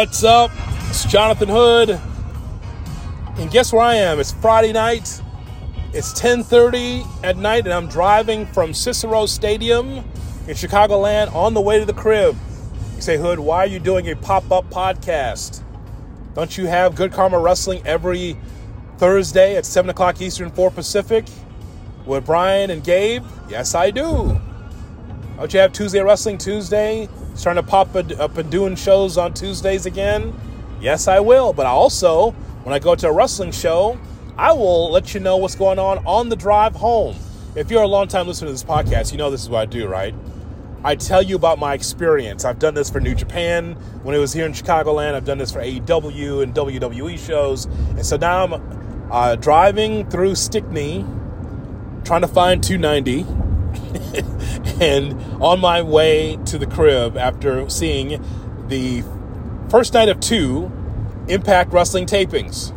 What's up? It's Jonathan Hood. And guess where I am? It's Friday night. It's 10:30 at night and I'm driving from Cicero Stadium in Chicagoland on the way to the crib. You say, Hood, why are you doing a pop-up podcast? Don't you have Good Karma Wrestling every Thursday at 7 o'clock Eastern, 4 Pacific with Brian and Gabe? Yes, I do. Don't you have Tuesday Wrestling Tuesday? Starting to pop up and doing shows on Tuesdays again? Yes, I will. But I also, when I go to a wrestling show, I will let you know what's going on on the drive home. If you're a long time listener to this podcast, you know this is what I do, right? I tell you about my experience. I've done this for New Japan when it was here in Chicagoland. I've done this for AEW and WWE shows. And so now I'm uh, driving through Stickney, trying to find 290 and on my way to the crib after seeing the first night of two Impact Wrestling tapings.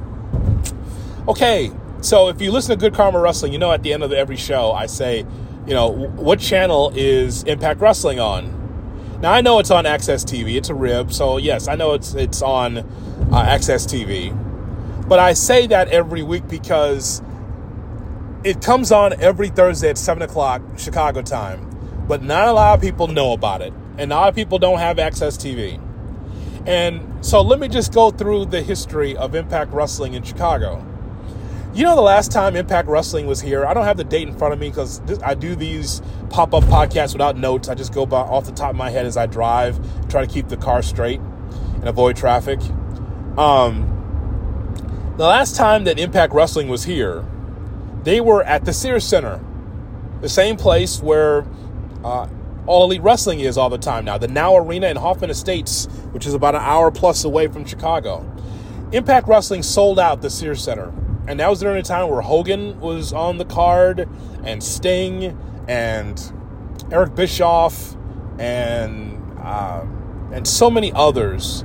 Okay, so if you listen to Good Karma Wrestling, you know at the end of every show I say, you know, what channel is Impact Wrestling on? Now I know it's on AXS TV. It's a rib, so yes, I know it's it's on uh, AXS TV. But I say that every week because it comes on every Thursday at 7 o'clock Chicago time, but not a lot of people know about it. And a lot of people don't have AXS TV. And so let me just go through the history of Impact Wrestling in Chicago. You know, the last time Impact Wrestling was here, I don't have the date in front of me because I do these pop up podcasts without notes. I just go by, off the top of my head as I drive, try to keep the car straight and avoid traffic. Um, the last time that Impact Wrestling was here, they were at the Sears Center, the same place where uh, All Elite Wrestling is all the time now, the Now Arena in Hoffman Estates, which is about an hour plus away from Chicago. Impact Wrestling sold out the Sears Center, and that was during a time where Hogan was on the card, and Sting, and Eric Bischoff, and uh, and so many others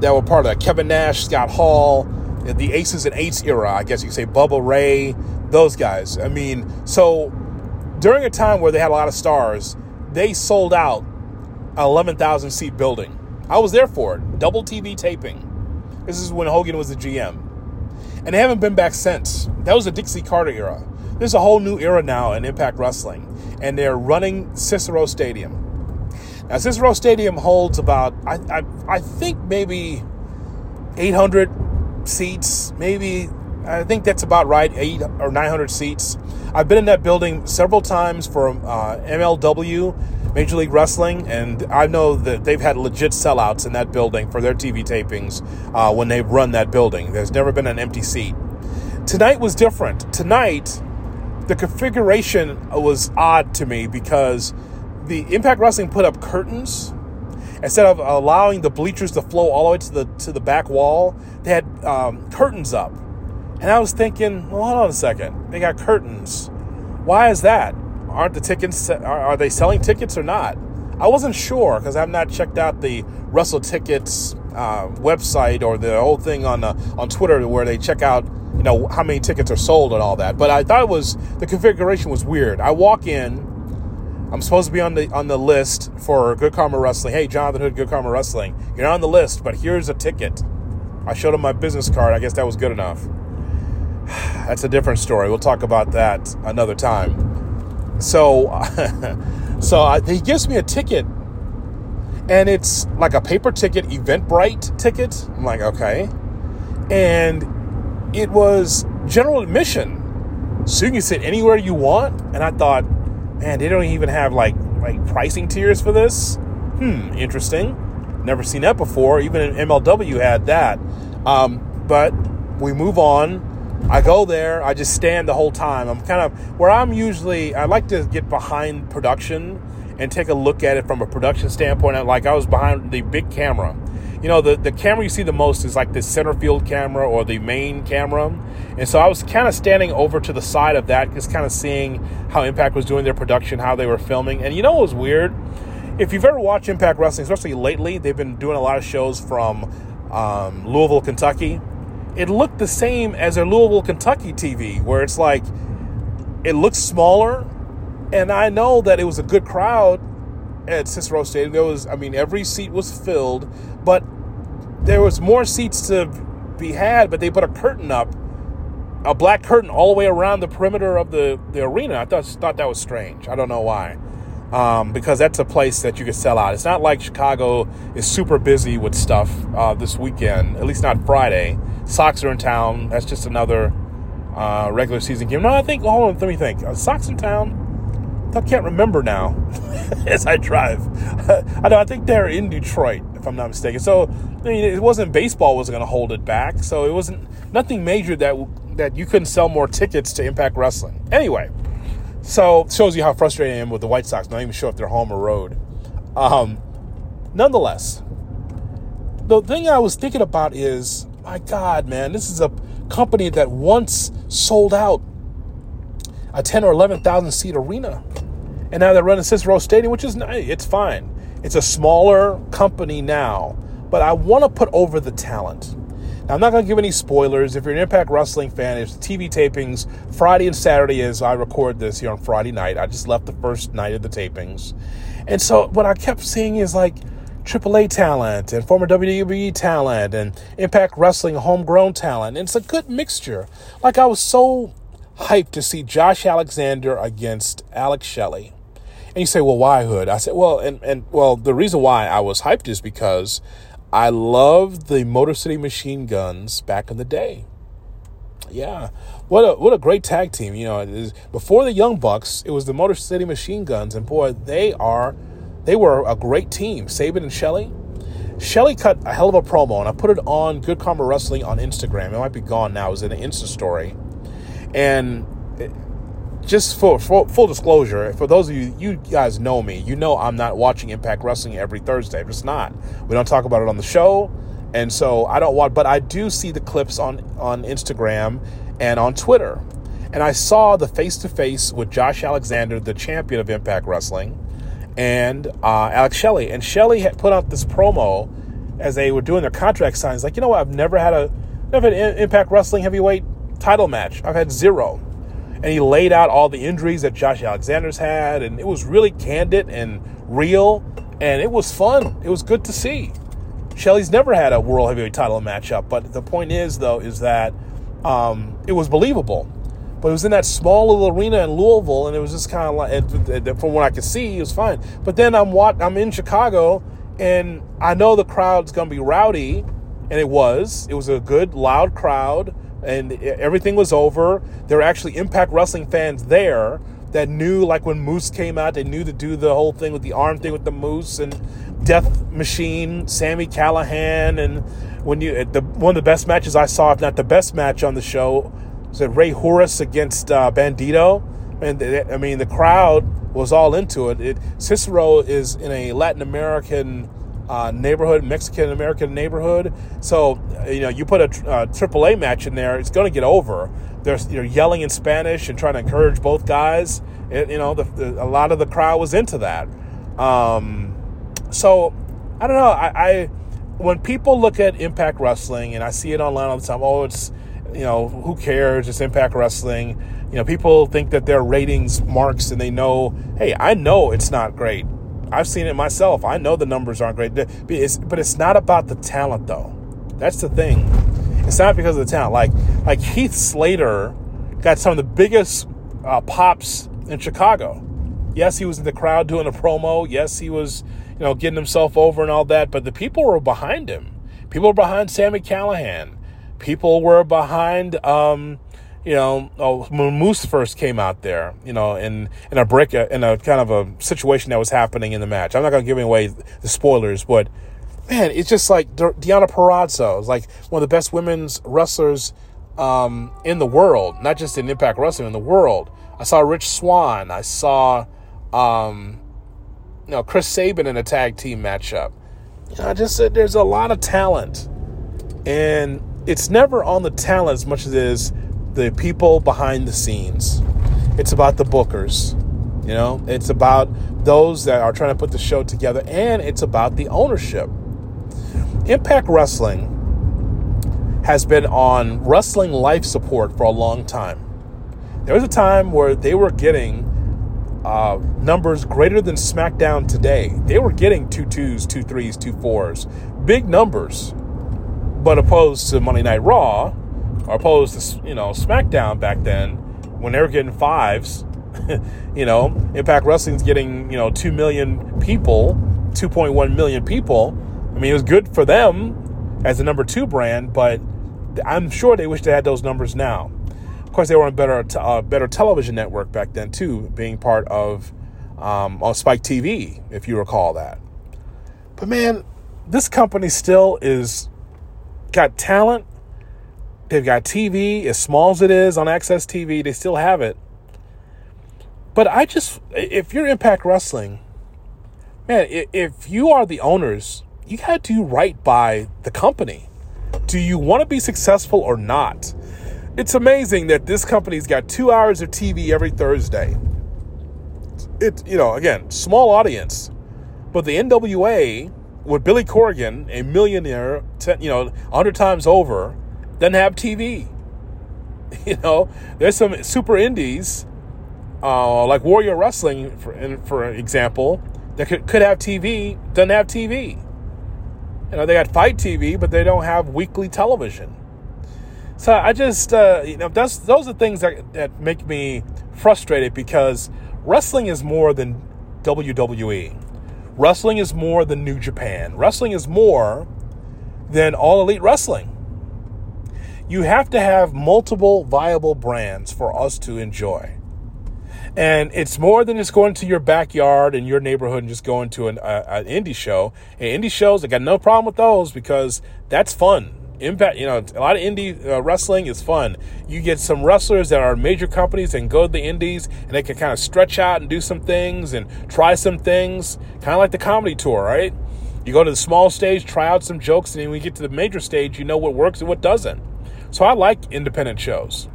that were part of that. Kevin Nash, Scott Hall, the Aces and Eights era, I guess you could say. Bubba Ray, those guys. I mean, so during a time where they had a lot of stars, they sold out an 11,000 seat building. I was there for it, double TV taping. This is when Hogan was the GM. And they haven't been back since. That was the Dixie Carter era. There's a whole new era now in Impact Wrestling, and they're running Cicero Stadium. Now, Cicero Stadium holds about, I, I, I think, maybe 800 seats, maybe I think that's about right, eight or 900 seats. I've been in that building several times for uh, MLW, Major League Wrestling, and I know that they've had legit sellouts in that building for their TV tapings uh, when they've run that building. There's never been an empty seat. Tonight was different. Tonight, the configuration was odd to me because the Impact Wrestling put up curtains instead of allowing the bleachers to flow all the way to the to the back wall. They had um, curtains up and I was thinking, well, hold on a second. They got curtains. Why is that? Aren't the tickets, are, they selling tickets or not? I wasn't sure because I've not checked out the WrestleTix uh, website or the whole thing on uh, on Twitter where they check out you know how many tickets are sold and all that. But I thought it was the configuration was weird. I walk in, I'm supposed to be on the on the list for Good Karma Wrestling. Hey, Jonathan Hood, Good Karma Wrestling. You're not on the list, but here's a ticket. I showed him my business card. I guess that was good enough. That's a different story. We'll talk about that another time. So, so I, he gives me a ticket, and it's like a paper ticket, Eventbrite ticket. I'm like, okay, and it was general admission, so you can sit anywhere you want. And I thought, man, they don't even have like like pricing tiers for this. Hmm, interesting. Never seen that before. Even in MLW had that. Um, but we move on I go there, I just stand the whole time. I'm kind of where I'm usually, I like to get behind production and take a look at it from a production standpoint. Like I was behind the big camera. You know, the, the camera you see the most is like the center field camera or the main camera. And so I was kind of standing over to the side of that, just kind of seeing how Impact was doing their production, how they were filming. And you know what was weird? If you've ever watched Impact Wrestling, especially lately, they've been doing a lot of shows from um, Louisville, Kentucky it looked the same as a Louisville, Kentucky TV, where it's like it looks smaller. And I know that it was a good crowd at Cicero Stadium. There was, I mean, every seat was filled, but there was more seats to be had, but they put a curtain up, a black curtain all the way around the perimeter of the, the arena. I thought, thought that was strange. I don't know why. Um, because that's a place that you can sell out. It's not like Chicago is super busy with stuff uh, this weekend, at least not Friday. Sox are in town. That's just another uh, regular season game. No, I think, hold on, let me think. Uh, Sox in town? I can't remember now as I drive. I know, I think they're in Detroit, if I'm not mistaken. So, I mean, it wasn't baseball was going to hold it back. So it wasn't nothing major that that you couldn't sell more tickets to Impact Wrestling. Anyway, so shows you how frustrated I am with the White Sox, not even sure if they're home or road. Um, nonetheless, the thing I was thinking about is, my God, man, this is a company that once sold out a 10 or 11,000 seat arena. And now they're running Cicero Stadium, which is nice. It's fine. It's a smaller company now, but I want to put over the talent. Now, I'm not going to give any spoilers. If you're an Impact Wrestling fan, it's TV tapings Friday and Saturday as I record this here on Friday night. I just left the first night of the tapings. And so what I kept seeing is like AAA talent and former WWE talent and Impact Wrestling homegrown talent. And it's a good mixture. Like I was so hyped to see Josh Alexander against Alex Shelley. And you say, well, why Hood? I said, well, and, and well, the reason why I was hyped is because I loved the Motor City Machine Guns back in the day. Yeah, what a what a great tag team! You know, before the Young Bucks, it was the Motor City Machine Guns, and boy, they are they were a great team. Sabin and Shelley. Shelley cut a hell of a promo, and I put it on Good Karma Wrestling on Instagram. It might be gone now. It was in an Insta story, and just for, for, full disclosure, for those of you, you guys know me, you know I'm not watching Impact Wrestling every Thursday. I'm just not. We don't talk about it on the show, and so I don't watch. But I do see the clips on on Instagram and on Twitter, and I saw the face to face with Josh Alexander, the champion of Impact Wrestling, and uh, Alex Shelley. And Shelley had put out this promo as they were doing their contract signs, like you know what, I've never had a never had an Impact Wrestling heavyweight title match. I've had zero and he laid out all the injuries that Josh Alexander's had, and it was really candid and real, and it was fun. It was good to see. Shelley's never had a world heavyweight title matchup, but the point is, though, is that um, it was believable. But it was in that small little arena in Louisville, and it was just kind of like, from what I could see, it was fine. But then I'm what I'm in Chicago, and I know the crowd's gonna be rowdy, and it was. It was a good, loud crowd and everything was over. There were actually Impact Wrestling fans there that knew, like when Moose came out, they knew to do the whole thing with the arm thing with the Moose and Death Machine, Sami Callihan, and when you the one of the best matches I saw, if not the best match on the show, was it Rey Horus against uh, Bandido, and I mean the crowd was all into it. it Cicero is in a Latin American uh, neighborhood, Mexican American neighborhood. So you know, you put a, triple a AAA match in there, it's going to get over. There's you know yelling in Spanish and trying to encourage both guys. It, you know, the, the, a lot of the crowd was into that. Um, so I don't know. I, I when people look at Impact Wrestling and I see it online all the time, oh, it's you know, who cares? It's Impact Wrestling. You know, people think that their ratings marks and they know, hey, I know it's not great. I've seen it myself. I know the numbers aren't great, but it's, but it's not about the talent though. That's the thing. It's not because of the talent. Like like Heath Slater got some of the biggest uh, pops in Chicago. Yes, he was in the crowd doing a promo. Yes, he was you know getting himself over and all that. But the people were behind him. People were behind Sami Callihan. People were behind. Um, you know, oh, when Moose first came out there, you know, in in a break, in a kind of a situation that was happening in the match. I'm not going to give away the spoilers, but man, it's just like Deanna Purrazzo is like one of the best women's wrestlers um, in the world, not just in Impact Wrestling, in the world. I saw Rich Swann. I saw, um, you know, Chris Sabin in a tag team matchup. You know, I just said there's a lot of talent, and it's never on the talent as much as it is the people behind the scenes. It's about the bookers. You know, it's about those that are trying to put the show together, and it's about the ownership. Impact Wrestling has been on wrestling life support for a long time. There was a time where they were getting uh, numbers greater than SmackDown today. They were getting two twos, two threes, two fours, big numbers. But opposed to Monday Night Raw, or opposed to you know SmackDown back then, when they were getting fives, you know, Impact Wrestling's getting you know two million people, two point one million people. I mean, it was good for them as a number two brand, but I'm sure they wish they had those numbers now. Of course, they were on a better, uh, better television network back then too, being part of um, on Spike TV, if you recall that. But man, this company still is got talent. They've got TV, as small as it is on AXS TV, they still have it. But I just, if you're Impact Wrestling, man, if you are the owners, you got to do right by the company. Do you want to be successful or not? It's amazing that this company's got two hours of TV every Thursday. It, you know, again, small audience, but the NWA with Billy Corrigan, a millionaire, ten, you know, hundred times over, doesn't have TV. You know, there's some super indies, uh, like Warrior Wrestling, for, for example, that could, could have TV, doesn't have TV. You know, they got fight TV, but they don't have weekly television. So I just, uh, you know, that's those are things that, that make me frustrated because wrestling is more than WWE. Wrestling is more than New Japan. Wrestling is more than All Elite Wrestling. You have to have multiple viable brands for us to enjoy. And it's more than just going to your backyard and your neighborhood and just going to an, uh, an indie show. And indie shows, I got no problem with those because that's fun. Impact, you know, a lot of indie uh, wrestling is fun. You get some wrestlers that are major companies and go to the indies and they can kind of stretch out and do some things and try some things, kind of like the comedy tour, right? You go to the small stage, try out some jokes, and then when you get to the major stage, you know what works and what doesn't. So I like independent shows.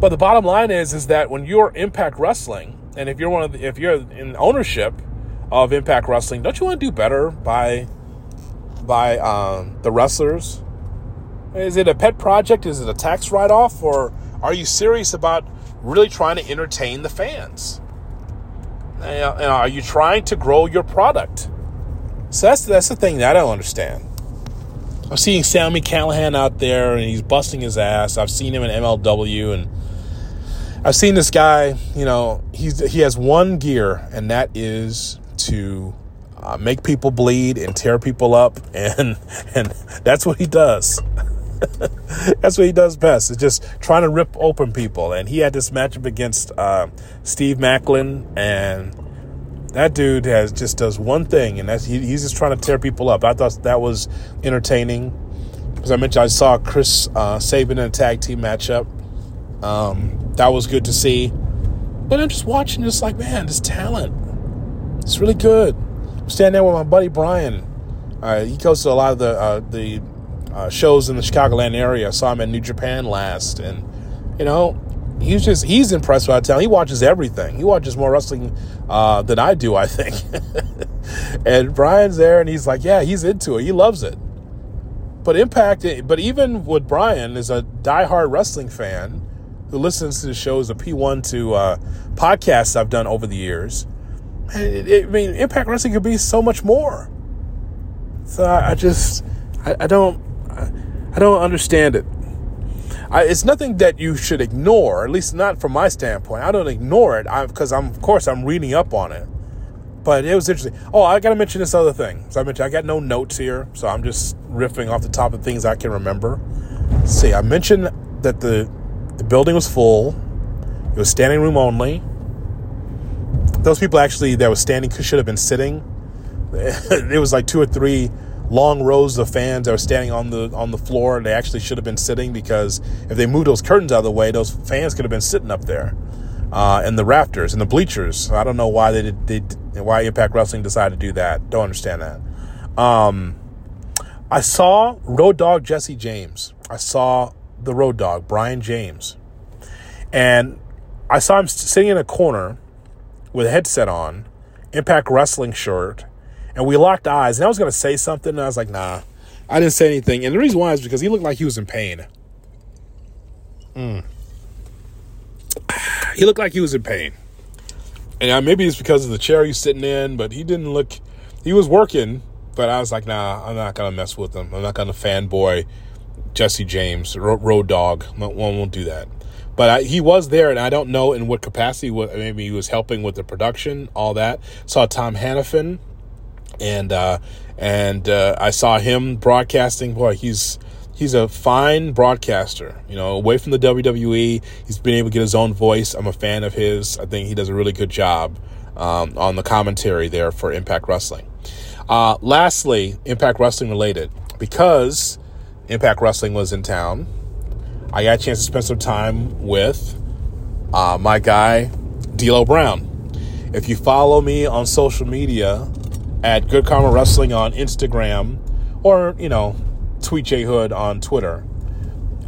But the bottom line is, is that when you're Impact Wrestling, and if you're one of the, if you're in ownership of Impact Wrestling, don't you want to do better by by um, the wrestlers? Is it a pet project? Is it a tax write off? Or are you serious about really trying to entertain the fans? And are you trying to grow your product? So that's, that's the thing that I don't understand. I'm seeing Sami Callihan out there and he's busting his ass. I've seen him in MLW and I've seen this guy, you know, he's he has one gear and that is to uh, make people bleed and tear people up, and and that's what he does. that's what he does best. Is just trying to rip open people. And he had this matchup against uh, Steve Maclin and that dude has just does one thing, and that's he, he's just trying to tear people up. I thought that was entertaining. As I mentioned, I saw Chris uh, Sabin in a tag team matchup. Um, that was good to see. But I'm just watching, just like man, this talent. It's really good standing there with my buddy Brian. Uh, he goes to a lot of the uh, the uh, shows in the Chicagoland area. I saw him in New Japan last, and you know, he's just he's impressed by talent. He watches everything. He watches more wrestling uh, than I do, I think. and Brian's there, and he's like, yeah, he's into it. He loves it. But Impact, but even with Brian is a diehard wrestling fan who listens to the shows, the P1 to uh, podcasts I've done over the years I mean, Impact Wrestling could be so much more. So I, I just, I, I don't, I, I, don't understand it. It's nothing that you should ignore, at least not from my standpoint. I don't ignore it because I'm, of course, I'm reading up on it. But it was interesting. Oh, I got to mention this other thing. So I mentioned I got no notes here, so I'm just riffing off the top of things I can remember. Let's see, I mentioned that the the building was full. It was standing room only those people actually that was standing should have been sitting. it was like two or three long rows of fans that were standing on the on the floor. They actually should have been sitting because if they moved those curtains out of the way, those fans could have been sitting up there, uh, in the rafters and the bleachers. I don't know why they did, they why Impact Wrestling decided to do that. Don't understand that. Um, I saw Road Dog Jesse James. I saw the Road Dog Brian James, and I saw him sitting in a corner with a headset on, Impact Wrestling shirt, and we locked eyes. And I was to say something, and I was like, nah, I didn't say anything. And the reason why is because he looked like he was in pain. Mm. He looked like he was in pain. And maybe it's because of the chair he's sitting in, but he didn't look, he was working. but I was like, nah, I'm not gonna mess with him. I'm not gonna fanboy Jesse James, Road Dog. One won't do that. But I, he was there, and I don't know in what capacity. Maybe he was helping with the production, all that. Saw Tom Hannifan, and uh, and uh, I saw him broadcasting. Boy, he's he's a fine broadcaster. You know, away from the WWE, he's been able to get his own voice. I'm a fan of his. I think he does a really good job um, on the commentary there for Impact Wrestling. Uh, lastly, Impact Wrestling related, because Impact Wrestling was in town I got a chance to spend some time with uh, my guy, D'Lo Brown. If you follow me on social media at Good Karma Wrestling on Instagram or, you know, Tweet J Hood on Twitter,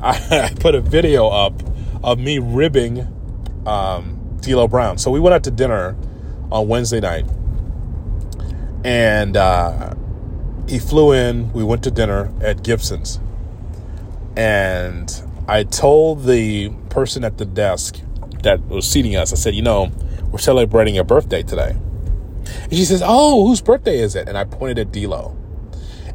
I, I, put a video up of me ribbing um, D'Lo Brown. So we went out to dinner on Wednesday night, and uh, he flew in. We went to dinner at Gibson's, and I told the person at the desk that was seating us, I said, you know, we're celebrating your birthday today. And she says, oh, whose birthday is it? And I pointed at D'Lo.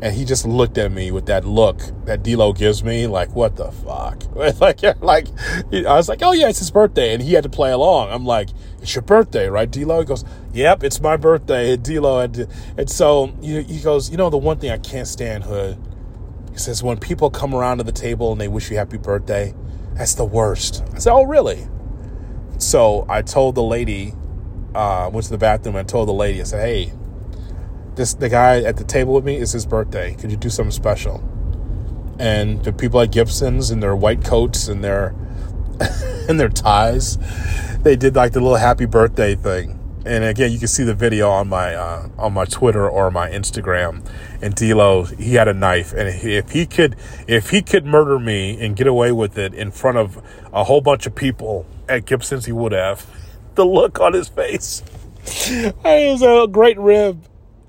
And he just looked at me with that look that D'Lo gives me, like, what the fuck? like, like, I was like, oh yeah, it's his birthday. And he had to play along. I'm like, it's your birthday, right, D'Lo? He goes, yep, it's my birthday, D'Lo. And, and so he goes, you know, the one thing I can't stand, Hood, he says, when people come around to the table and they wish you happy birthday, that's the worst. I said, oh, really? So I told the lady, uh, went to the bathroom and told the lady, I said, hey, this the guy at the table with me is his birthday. Could you do something special? And the people at Gibson's in their white coats and their and their ties, they did like the little happy birthday thing and again, you can see the video on my uh, on my Twitter or my Instagram. And D'Lo, he had a knife, and if he could, if he could murder me and get away with it in front of a whole bunch of people at Gibson's, he would have. The look on his face, it was a great rib.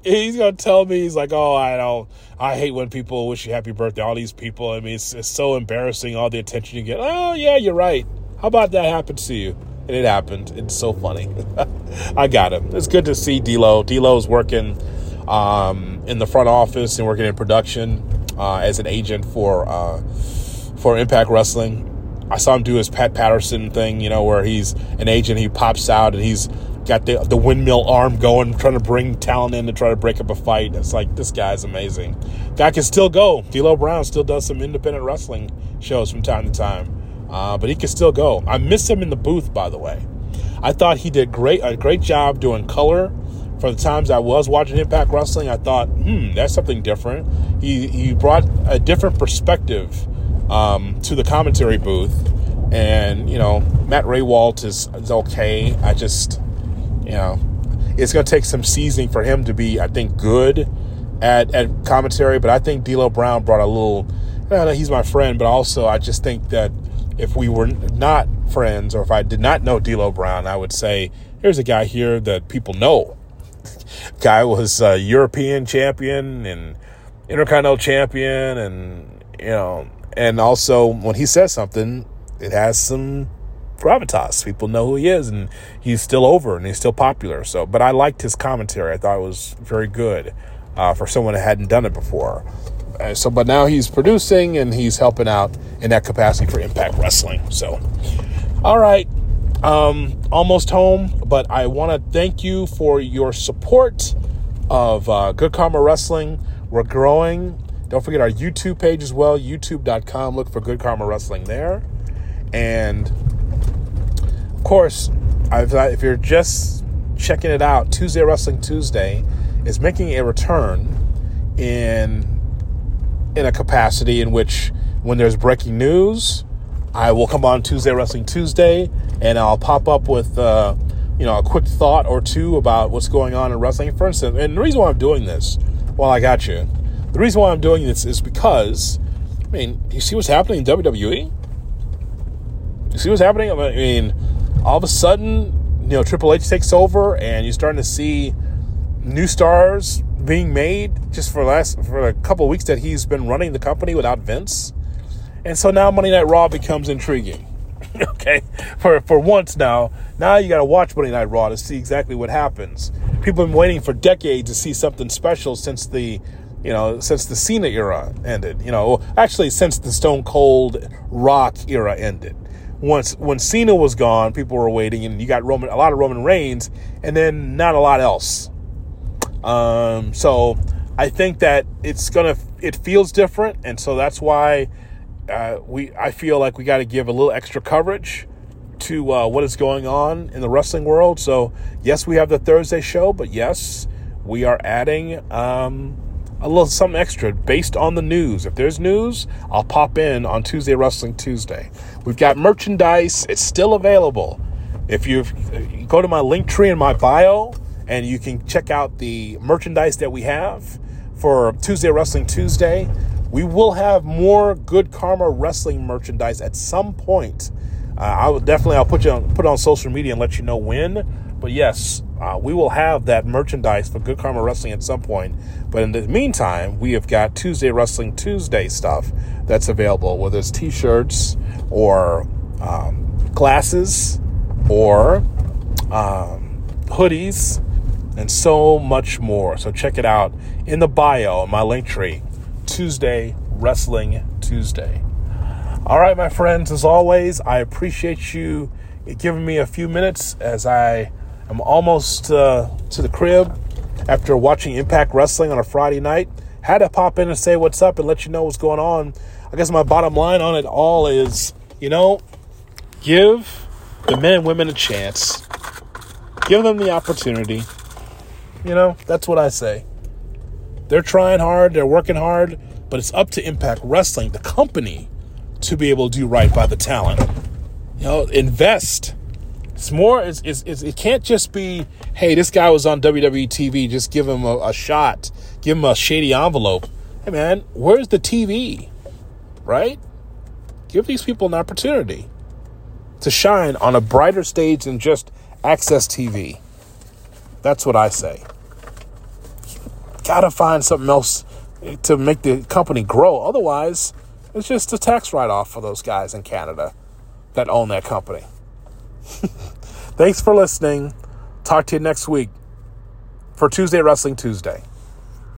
He's gonna tell me he's like, oh, I don't, I hate when people wish you happy birthday. All these people, I mean, it's, it's so embarrassing. All the attention you get. Oh yeah, you're right. How about that happens to you? and it happened. It's so funny. I got him. It's good to see D'Lo. D'Lo's working um, in the front office and working in production uh, as an agent for uh, for Impact Wrestling. I saw him do his Pat Patterson thing, you know, where he's an agent. He pops out and he's got the the windmill arm going, trying to bring talent in to try to break up a fight. It's like this guy's amazing. Guy can still go. D'Lo Brown still does some independent wrestling shows from time to time uh, but he can still go. I miss him in the booth, by the way. I thought he did great a great job doing color. For the times I was watching Impact Wrestling, I thought, hmm, that's something different. He he brought a different perspective um, to the commentary booth, and you know, Matt Rehwoldt is is okay. I just, you know, it's going to take some seasoning for him to be, I think, good at at commentary. But I think D'Lo Brown brought a little. he's my friend, but also I just think that if we were not friends or if I did not know D'Lo Brown, I would say, here's a guy here that people know. Guy was a European champion and Intercontinental champion, and you know, and also when he says something, it has some gravitas. People know who he is, and he's still over and he's still popular. So, but I liked his commentary. I thought it was very good uh, for someone that hadn't done it before. Uh, so, but now he's producing and he's helping out in that capacity for Impact Wrestling. So, all right, um, almost home, but I want to thank you for your support of uh, Good Karma Wrestling. We're growing. Don't forget our YouTube page as well, youtube.com. Look for Good Karma Wrestling there. And of course, if you're just checking it out, Tuesday Wrestling Tuesday is making a return in in a capacity in which when there's breaking news, I will come on Tuesday Wrestling Tuesday and I'll pop up with uh, you know a quick thought or two about what's going on in wrestling. For instance, and the reason why I'm doing this, well, I got you. The reason why I'm doing this is because, I mean, you see what's happening in WWE. You see what's happening. I mean, all of a sudden, you know, Triple H takes over, and you're starting to see new stars being made just for last for a couple weeks that he's been running the company without Vince. And so now Monday Night Raw becomes intriguing. okay, for for once now, now you got to watch Monday Night Raw to see exactly what happens. people have been waiting for decades to see something special since the you know, since the Cena era ended. You know, actually since the Stone Cold Rock era ended. Once when Cena was gone, people were waiting, and you got Roman a lot of Roman Reigns, and then not a lot else. Um, so I think that it's gonna it feels different, and so that's why uh, we I feel like we got to give a little extra coverage to uh, what is going on in the wrestling world. So yes, we have the Thursday show, but yes, we are adding um, a little something extra based on the news. If there's news, I'll pop in on Tuesday Wrestling Tuesday. We've got merchandise; it's still available. If you go to my link tree in my bio, and you can check out the merchandise that we have for Tuesday Wrestling Tuesday. We will have more Good Karma Wrestling merchandise at some point. Uh, I will definitely I'll put you on, put on social media and let you know when. But yes, uh, we will have that merchandise for Good Karma Wrestling at some point. But in the meantime, we have got Tuesday Wrestling Tuesday stuff that's available, whether it's T-shirts or um, glasses or um, hoodies and so much more. So check it out in the bio, my link tree, Tuesday Wrestling Tuesday. All right, my friends, as always, I appreciate you giving me a few minutes as I am almost uh, to the crib after watching Impact Wrestling on a Friday night. Had to pop in and say what's up and let you know what's going on. I guess my bottom line on it all is, you know, give the men and women a chance. Give them the opportunity you know, that's what I say. They're trying hard, they're working hard, but it's up to Impact Wrestling, the company, to be able to do right by the talent. You know, invest. It's more, it's, it's, it's, it can't just be, hey, this guy was on WWE TV, just give him a, a shot, give him a shady envelope. Hey, man, where's the TV? Right? Give these people an opportunity to shine on a brighter stage than just AXS TV. That's what I say gotta find something else to make the company grow. Otherwise, it's just a tax write off for those guys in Canada that own that company. Thanks for listening. Talk to you next week for Tuesday Wrestling Tuesday.